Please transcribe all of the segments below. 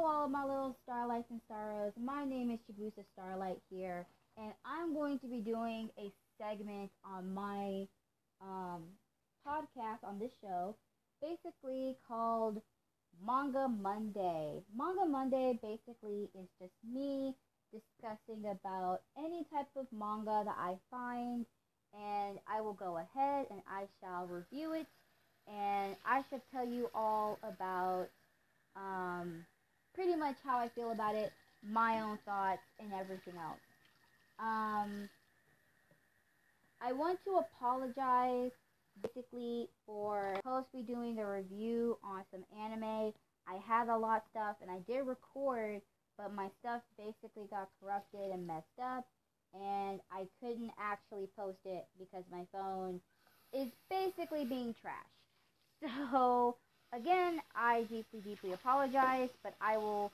Hello, my little starlights and starros. My name is Chibusa Starlight here, and I'm going to be doing a segment on my um, podcast on this show, basically called Manga Monday. Manga Monday basically is just me discussing about any type of manga that I find, and I will go ahead and I shall review it, and I shall tell you all about um, pretty much how I feel about it, my own thoughts, and everything else. Um, I want to apologize basically for supposed to be doing a review on some anime. I had a lot of stuff and I did record, but my stuff basically got corrupted and messed up, and I couldn't actually post it because my phone is basically being trashed. So again, I deeply, deeply apologize, but I will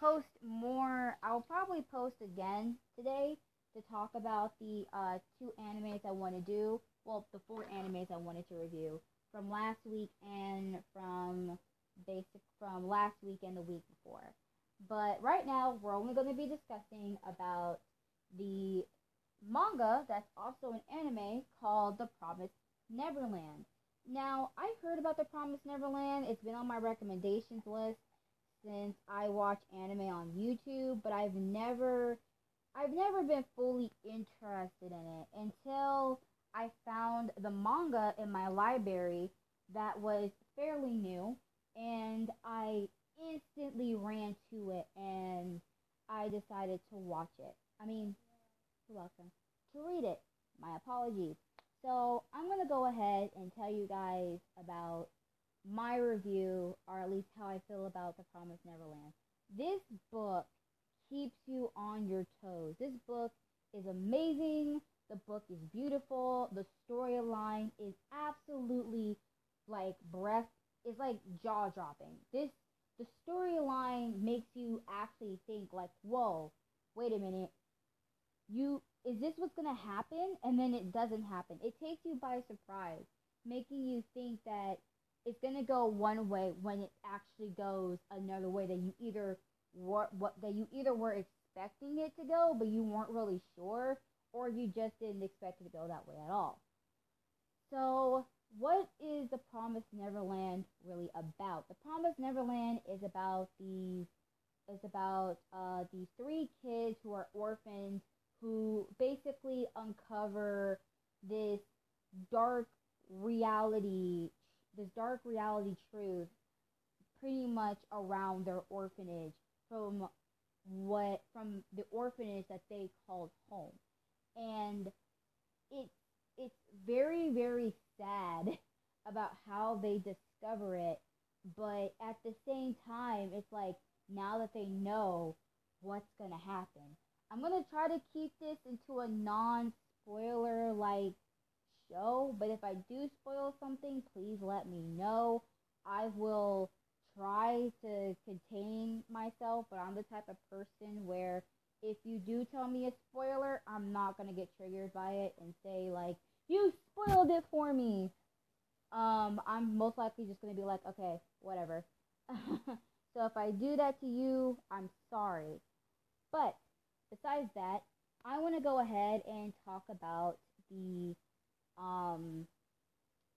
post more. I'll probably post again today to talk about the uh, two animes I want to do. Well, the four animes I wanted to review from last week and from basic from last week and the week before. But right now, we're only going to be discussing about the manga that's also an anime called The Promised Neverland. Now, I heard about The Promised Neverland. It's been on my recommendations list since I watch anime on YouTube, but I've never I've never been fully interested in it until I found the manga in my library that was fairly new and I instantly ran to it and I decided to watch it. I mean, you're welcome. To read it. My apologies. So I'm going to go ahead and tell you guys about my review, or at least how I feel about The Promised Neverland. This book keeps you on your toes. This book is amazing. The book is beautiful. The storyline is absolutely like breath It's like jaw dropping. This the storyline makes you actually think like, whoa, wait a minute. You is this what's gonna happen? And then it doesn't happen. It takes you by surprise, making you think that it's gonna go one way when it actually goes another way that you either were what that you either were expecting it to go but you weren't really sure or you just didn't expect it to go that way at all. So what is the Promised Neverland really about? The Promised Neverland is about these is about uh, these three kids who are orphans who basically uncover this dark reality, this dark reality truth pretty much around their orphanage from what from the orphanage that they called home. And it it's very very sad about how they discover it, but at the same time it's like now that they know what's going to happen I'm gonna try to keep this into a non-spoiler like show, but if I do spoil something, please let me know. I will try to contain myself, but I'm the type of person where if you do tell me a spoiler, I'm not gonna get triggered by it and say like, you spoiled it for me. Um, I'm most likely just gonna be like, okay, whatever. so if I do that to you, I'm sorry. But besides that, I want to go ahead and talk about the um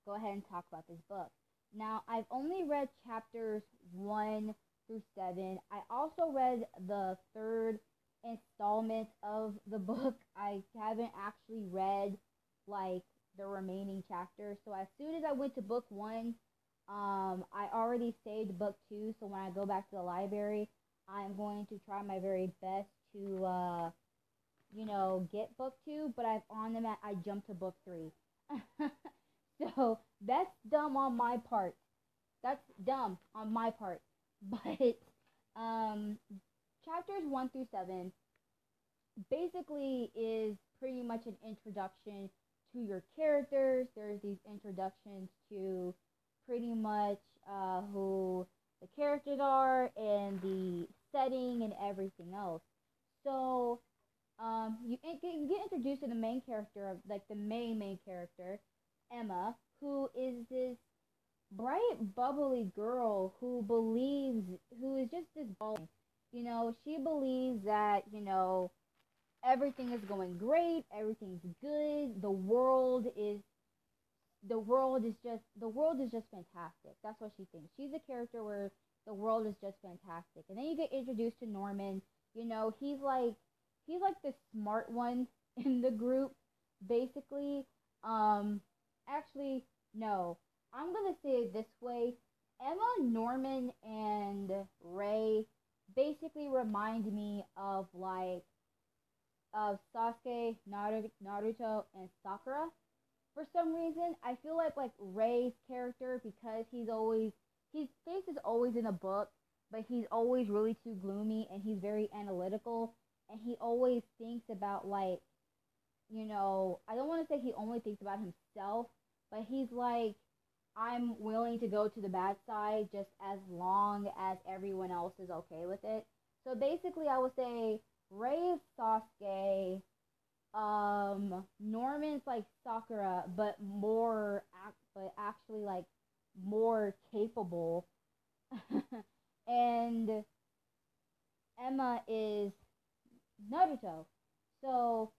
go ahead and talk about this book. Now, I've only read chapters 1 through 7. I also read the third installment of the book. I haven't actually read like the remaining chapters. So as soon as I went to book 1, um I already saved book 2, so when I go back to the library, I'm going to try my very best to, uh, you know, get book two, but I've on them at, I jumped to book three. so that's dumb on my part. That's dumb on my part. But, um, chapters one through seven basically is pretty much an introduction to your characters. There's these introductions to pretty much uh, who the characters are and the setting and everything else. So, um, you, you get introduced to the main character of like the main main character, Emma, who is this bright, bubbly girl who believes, who is just this ball. You know, she believes that, you know, everything is going great, everything's good, the world is the world is just the world is just fantastic. That's what she thinks. She's a character where the world is just fantastic. And then you get introduced to Norman. You know, he's like he's like the smart one in the group, basically. Um actually no. I'm gonna say it this way. Emma, Norman, and Ray basically remind me of like of Sasuke, Naruto, and Sakura. For some reason, I feel like like Ray's character because he's always his face is always in a book, but he's always really too gloomy and he's very analytical and he always thinks about like you know, I don't want to say he only thinks about himself, but he's like I'm willing to go to the bad side just as long as everyone else is okay with it. So basically, I would say Ray is Sasuke. Um, Norman's like Sakura, but more, but actually like more capable. and Emma is Naruto. So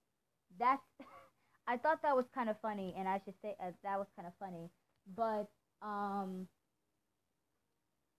that's I thought that was kind of funny, and I should say uh, that was kind of funny. But um,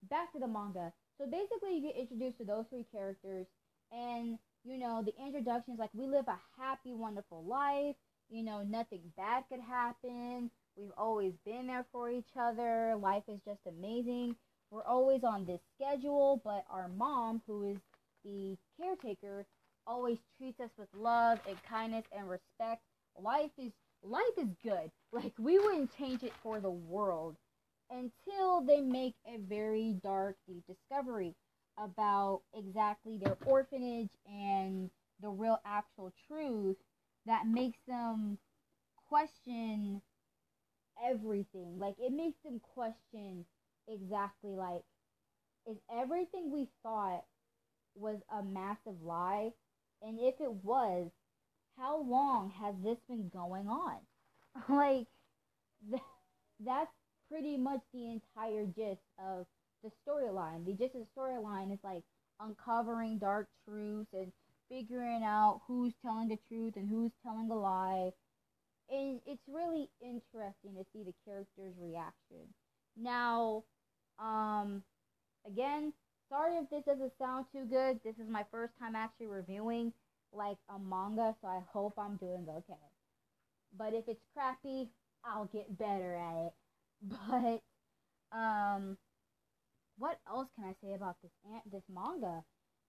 back to the manga. So basically, you get introduced to those three characters, and you know the introduction is like we live a happy, wonderful life. You know, nothing bad could happen. We've always been there for each other. Life is just amazing. We're always on this schedule, but our mom, who is the caretaker, always treats us with love and kindness and respect. Life is life is good. Like we wouldn't change it for the world until they make a very dark, deep discovery about exactly their orphanage and the real actual truth that makes them question everything. Like it makes them question exactly like is everything we thought was a massive lie? And if it was, how long has this been going on? like th- that's pretty much the entire gist of the storyline. The gist of the storyline is like uncovering dark truths and figuring out who's telling the truth and who's telling a lie. And it's really interesting to see the characters' reaction. Now, um, again, sorry if this doesn't sound too good. This is my first time actually reviewing like a manga, so I hope I'm doing okay. But if it's crappy, I'll get better at it. But um what else can I say about this ant this manga?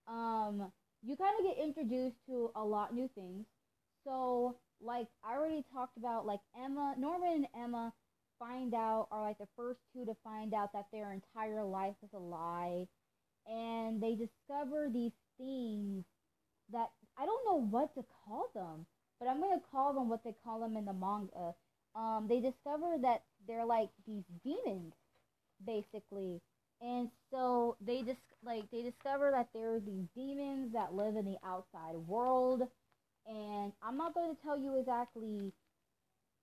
Um you kind of get introduced to a lot new things. So, like I already talked about like Emma, Norman and Emma find out are like the first two to find out that their entire life is a lie. And they discover these things that I don't know what to call them but I'm gonna call them what they call them in the manga. Um, they discover that they're like these demons, basically, and so they just like they discover that there are these demons that live in the outside world, and I'm not going to tell you exactly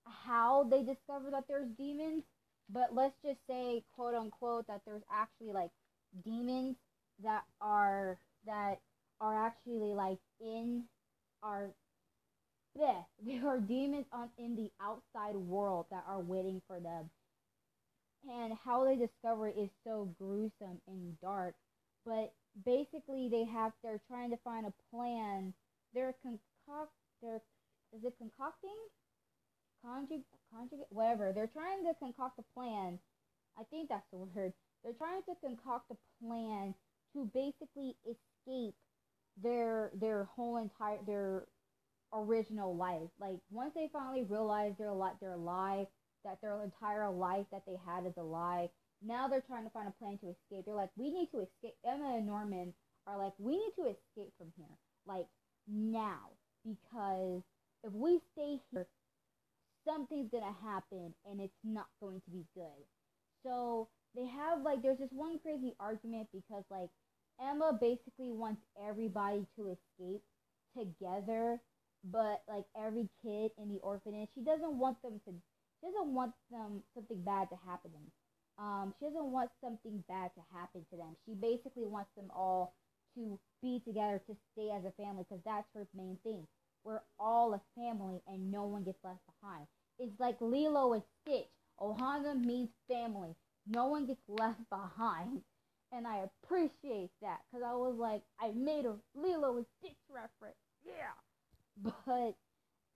how they discover that there's demons, but let's just say quote unquote that there's actually like demons that are that are actually like in our this. There are demons on in the outside world that are waiting for them. And how they discover it is so gruesome and dark. But basically they have they're trying to find a plan. They're concoct they're is it concocting? Conjugate conjugate whatever. They're trying to concoct a plan. I think that's the word. They're trying to concoct a plan to basically escape their their whole entire their original life. Like once they finally realize their li- their lie, that their entire life that they had is a lie. Now they're trying to find a plan to escape. They're like, we need to escape. Emma and Norman are like, we need to escape from here, like now, because if we stay here, something's gonna happen, and it's not going to be good. So they have like, there's this one crazy argument because like Emma basically wants everybody to escape together but like every kid in the orphanage, she doesn't want them to she doesn't want them something bad to happen to them. Um, she doesn't want something bad to happen to them. She basically wants them all to be together to stay as a family because that's her main thing. We're all a family and no one gets left behind. It's like Lilo and Stitch. Ohana means family. No one gets left behind. And I appreciate that because I was like, I made a Lilo and Stitch reference. Yeah. But,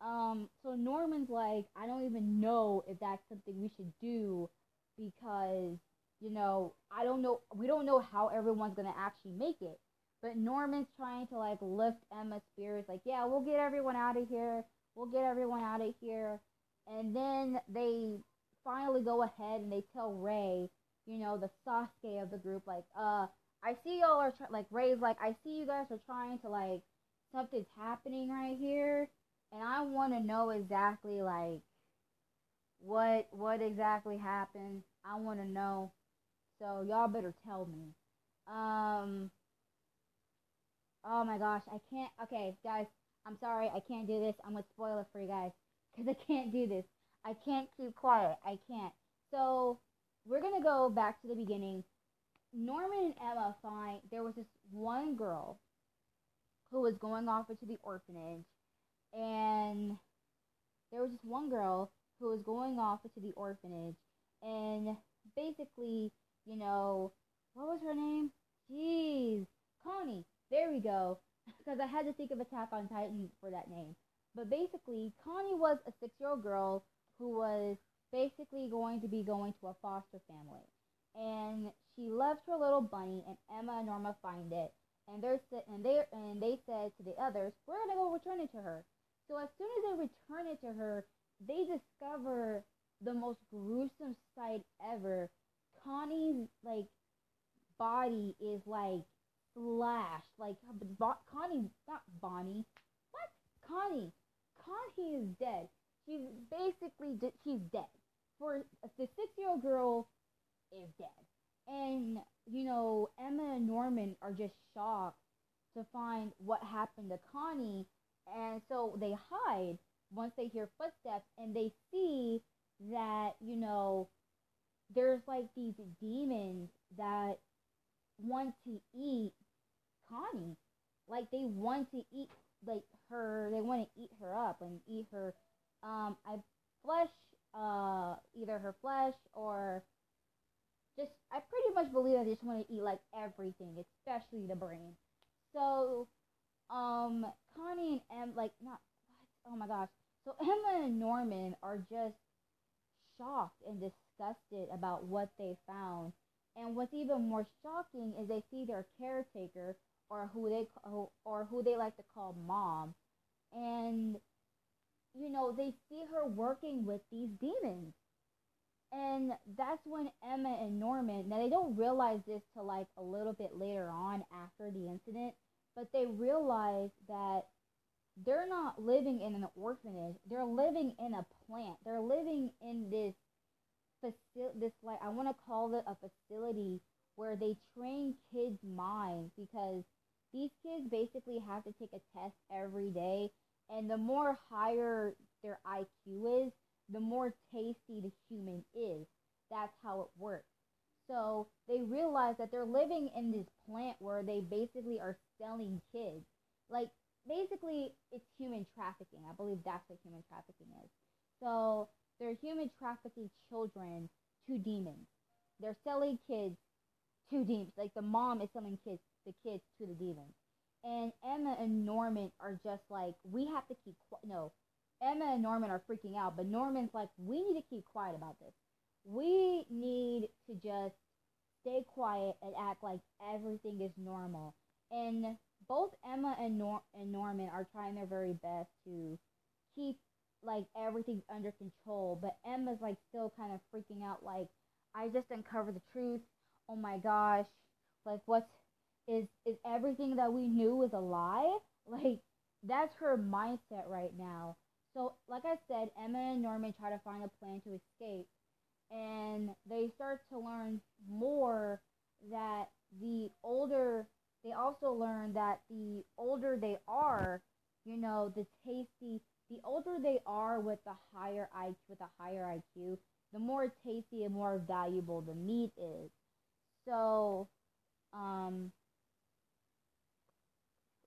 um, so Norman's like, I don't even know if that's something we should do because, you know, I don't know, we don't know how everyone's going to actually make it. But Norman's trying to like lift Emma's spirits, like, yeah, we'll get everyone out of here. We'll get everyone out of here. And then they finally go ahead and they tell Ray, you know, the Sasuke of the group, like, uh, I see y'all are try- like Ray's like, I see you guys are trying to like something's happening right here, and I want to know exactly like what what exactly happened. I want to know, so y'all better tell me. Um. Oh my gosh, I can't. Okay, guys, I'm sorry, I can't do this. I'm gonna spoil it for you guys because I can't do this. I can't keep quiet. I can't. So we're gonna go back to the beginning. Norman and Emma find there was this one girl who was going off into the orphanage, and there was this one girl who was going off into the orphanage, and basically, you know, what was her name? Jeez, Connie. There we go. Because I had to think of Attack on Titan for that name. But basically, Connie was a six year old girl who was basically going to be going to a foster family. And she left her little bunny, and Emma and Norma find it. And they're and they and they said to the others, "We're gonna go return it to her." So as soon as they return it to her, they discover the most gruesome sight ever. Connie's like body is like slashed, like Connie, not Bonnie. What? Connie. Connie is dead. She's basically de- she's dead. For the six-year-old girl is dead, and you know Emma and Norman are just shocked to find what happened to Connie, and so they hide once they hear footsteps and they see that you know there's like these demons that want to eat Connie. Like they want to eat like her they want to eat her up and eat her um I flesh uh either her flesh or just I pretty much believe that they just want to eat like everything, especially the brain. So um Connie and Em like not what? Oh my gosh. So Emma and Norman are just shocked and disgusted about what they found. And what's even more shocking is they see their caretaker or who they or who they like to call mom, and you know they see her working with these demons, and that's when Emma and Norman. Now they don't realize this till like a little bit later on after the incident, but they realize that they're not living in an orphanage. They're living in a plant. They're living in this facility. This like I want to call it a facility where they train kids' minds because these kids basically have to take a test every day, and the more higher their IQ is, the more tasty the human is. That's how it works. So they realize that they're living in this plant where they basically are selling kids. Like, basically, it's human trafficking. I believe that's what human trafficking is. So they're human trafficking children to demons. They're selling kids to demons. Like, the mom is selling kids the kids to the demons. And Emma and Norman are just like, we have to keep quiet. No, Emma and Norman are freaking out, but Norman's like, we need to keep quiet about this. We need to just stay quiet and act like everything is normal. And both Emma and, Nor- and Norman are trying their very best to keep like everything under control, but Emma's like still kind of freaking out like I just uncovered the truth. Oh my gosh. Like what's is is everything that we knew was a lie? Like that's her mindset right now. So, like I said, Emma and Norman try to find a plan to escape, and they start to learn more that the older they also learn that the older they are, you know, the tasty the older they are with the higher IQ with a higher IQ, the more tasty and more valuable the meat is. So, um,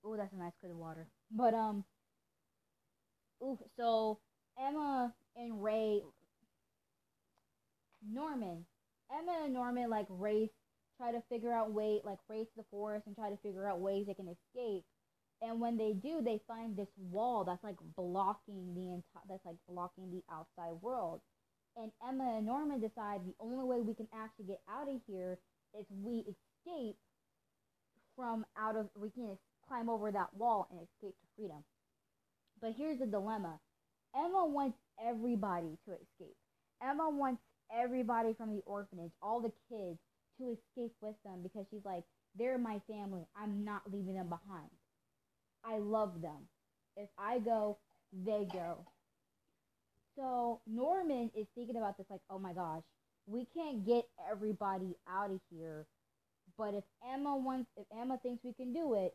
oh, that's a nice cup of water. But um, ooh, so Emma and Ray, Norman, Emma and Norman like race, try to figure out way like race the forest and try to figure out ways they can escape. And when they do, they find this wall that's like blocking the entire that's like blocking the outside world. And Emma and Norman decide the only way we can actually get out of here is we escape from out of we can climb over that wall and escape to freedom. But here's the dilemma. Emma wants everybody to escape. Emma wants everybody from the orphanage, all the kids, to escape with them because she's like, they're my family. I'm not leaving them behind. I love them. If I go, they go. So Norman is thinking about this like, oh my gosh, we can't get everybody out of here. But if Emma wants, if Emma thinks we can do it,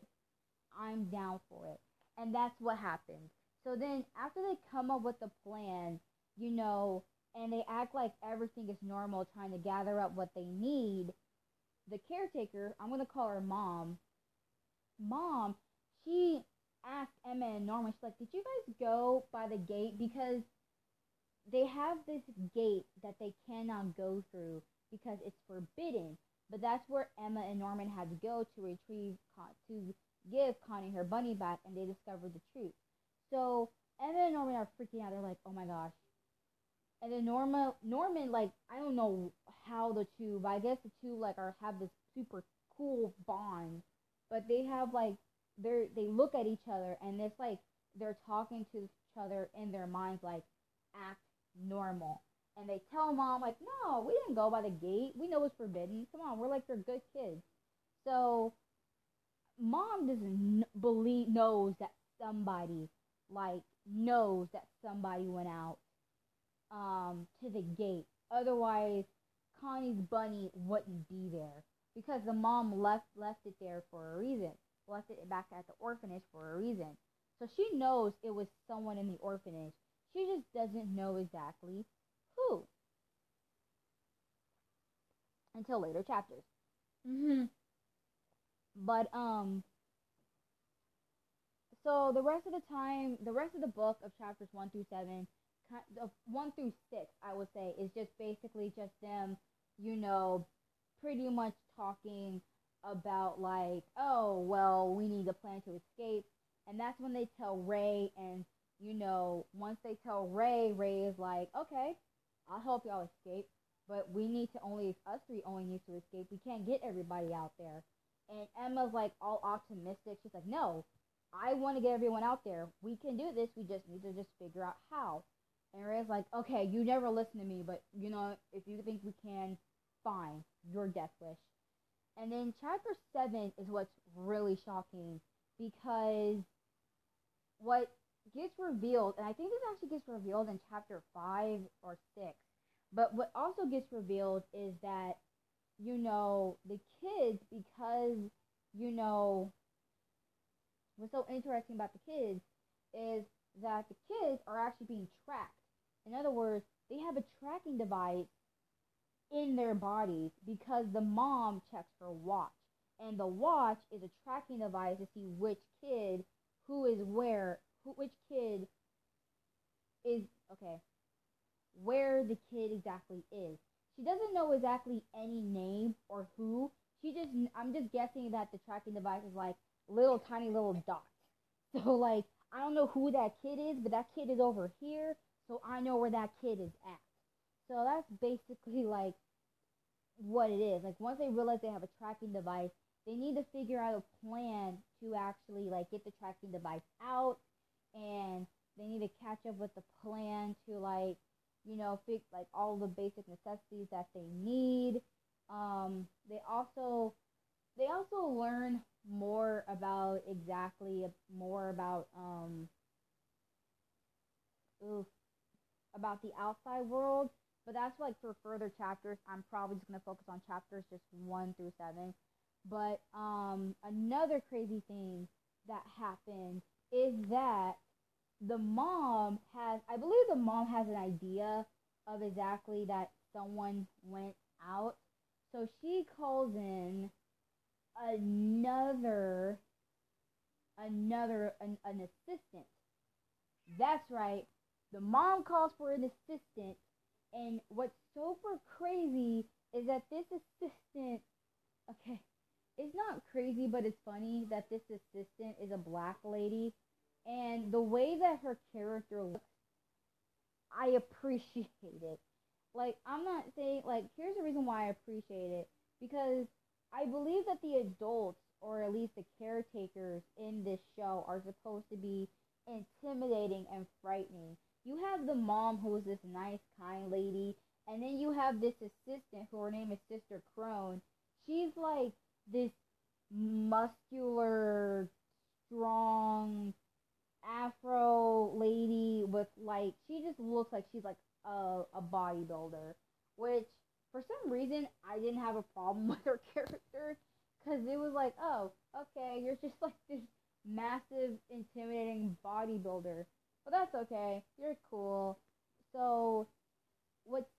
I'm down for it. And that's what happened. So then after they come up with the plan, you know, and they act like everything is normal, trying to gather up what they need, the caretaker, I'm gonna call her mom. Mom, she asked Emma and Norman, she's like, Did you guys go by the gate? Because they have this gate that they cannot go through because it's forbidden. But that's where Emma and Norman had to go to retrieve, to give Connie her bunny back, and they discovered the truth. So Emma and Norman are freaking out. They're like, "Oh my gosh!" And then Norma, Norman, like, I don't know how the two, but I guess the two like are have this super cool bond. But they have like they're they look at each other and it's like they're talking to each other in their minds like act normal. And they tell mom like, no, we didn't go by the gate. We know it's forbidden. Come on, we're like they're good kids. So mom doesn't believe knows that somebody like knows that somebody went out um to the gate. Otherwise, Connie's bunny wouldn't be there because the mom left left it there for a reason. Left it back at the orphanage for a reason. So she knows it was someone in the orphanage. She just doesn't know exactly who. Until later chapters. Mm-hmm. But um so the rest of the time, the rest of the book of chapters 1 through 7, of 1 through 6, I would say, is just basically just them, you know, pretty much talking about like, oh, well, we need a plan to escape. And that's when they tell Ray and you know, once they tell Ray, Ray is like, okay, I'll help y'all escape, but we need to only, us three only need to escape. We can't get everybody out there. And Emma's like all optimistic. She's like, no, I want to get everyone out there. We can do this. We just need to just figure out how. And Ray's like, okay, you never listen to me, but you know, if you think we can, fine, your death wish. And then chapter 7 is what's really shocking because what gets revealed, and I think this actually gets revealed in chapter 5 or 6. But what also gets revealed is that, you know, the kids, because, you know, what's so interesting about the kids is that the kids are actually being tracked. In other words, they have a tracking device in their bodies because the mom checks her watch. And the watch is a tracking device to see which kid who is where who, which kid is okay, where the kid exactly is. She doesn't know exactly any name or who. She just I'm just guessing that the tracking device is like little tiny little dots. So like I don't know who that kid is, but that kid is over here, so I know where that kid is at. So that's basically like what it is. Like once they realize they have a tracking device, they need to figure out a plan to actually like get the tracking device out and they need to catch up with the plan to like you know fix like all the basic necessities that they need. Um they also they also learn more about exactly more about um oof, about the outside world. But that's like for further chapters. I'm probably just going to focus on chapters just 1 through 7 but um another crazy thing that happened is that the mom has, I believe the mom has an idea of exactly that someone went out. So she calls in another another an, an assistant. That's right. The mom calls for an assistant and what's super crazy is that this assistant okay, it's not crazy but it's funny that this assistant is a black lady and the way that her character looks I appreciate it. Like I'm not saying like here's the reason why I appreciate it because I believe that the adults or at least the caretakers in this show are supposed to be intimidating and frightening. You have the mom who is this nice, kind lady, and then you have this assistant who her name is Sister Krone. She's like this muscular, strong, afro lady with like she just looks like she's like a, a bodybuilder, which for some reason I didn't have a problem with her character because it was like, oh, okay, you're just like this massive, intimidating bodybuilder. But that's okay. You're cool. So, what's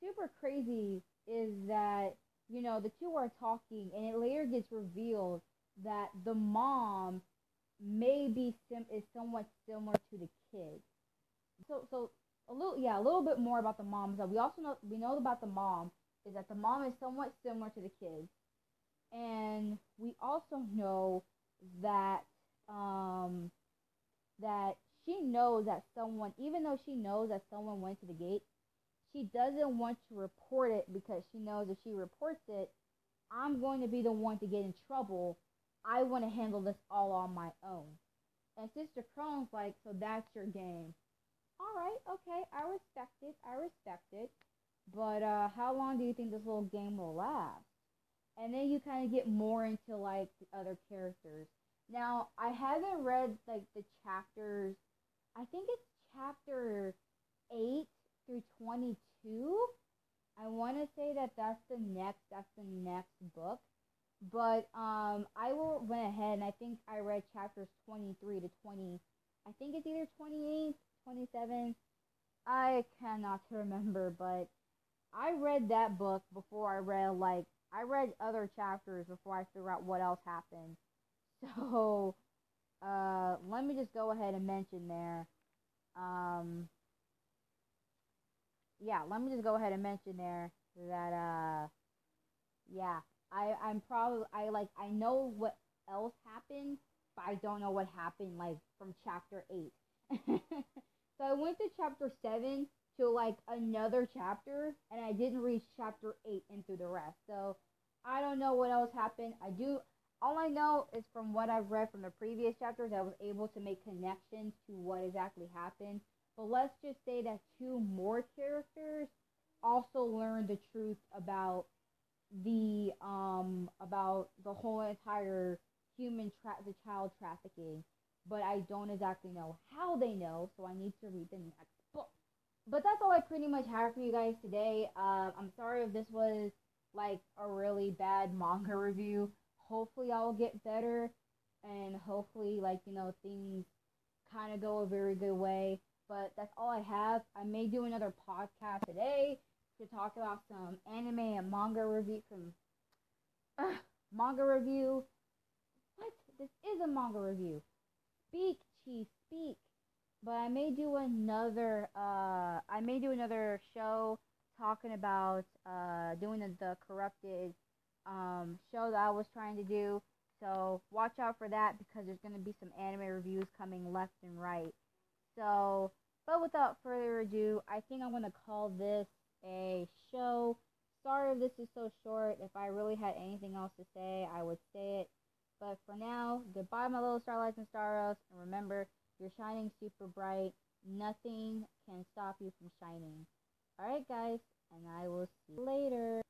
super crazy is that, you know, the two are talking, and it later gets revealed that the mom may be sim- is somewhat similar to the kids. So, so a little, yeah, a little bit more about the moms that we also know we know about the mom is that the mom is somewhat similar to the kids, and we also know that um, that she knows that someone, even though she knows that someone went to the gate, she doesn't want to report it because she knows if she reports it, I'm going to be the one to get in trouble. I want to handle this all on my own. And Sister Krone's like, so that's your game. All right, okay, I respect it. I respect it. But uh, how long do you think this little game will last? And then you kind of get more into like the other characters. Now, I haven't read like the chapters. I think it's chapter 8 through 22. I want to say that that's the next that's the next book. But um I will went ahead and I think I read chapters 23 to 20. I think it's either 28, 27. I cannot remember, but I read that book before I read like I read other chapters before I figure out what else happened. So, uh, let me just go ahead and mention there. Um, yeah, let me just go ahead and mention there that, uh, yeah, I, I'm probably, I like, I know what else happened, but I don't know what happened, like, from chapter 8. so I went to chapter 7 to, like, another chapter, and I didn't reach chapter 8 and through the rest. So, I don't know what else happened. I do, all I know is from what I've read from the previous chapters, I was able to make connections to what exactly happened. But let's just say that two more characters also learned the truth about the um about the whole entire human tra- the child trafficking but i don't exactly know how they know so i need to read the next book. But that's all i pretty much have for you guys today. Uh, i'm sorry if this was like a really bad manga review. Hopefully I'll get better and hopefully like you know things kind of go a very good way. But that's all I have. I may do another podcast today to talk about some anime and manga review from uh, manga review what this is a manga review speak chief speak but I may do another uh I may do another show talking about uh doing the, the corrupted um, show that I was trying to do. So watch out for that because there's going to be some anime reviews coming left and right. So, but without further ado, I think I'm going to call this a show. Sorry if this is so short. If I really had anything else to say, I would say it. But for now, goodbye, my little starlights and staros. And remember, you're shining super bright. Nothing can stop you from shining. Alright, guys, and I will see you later.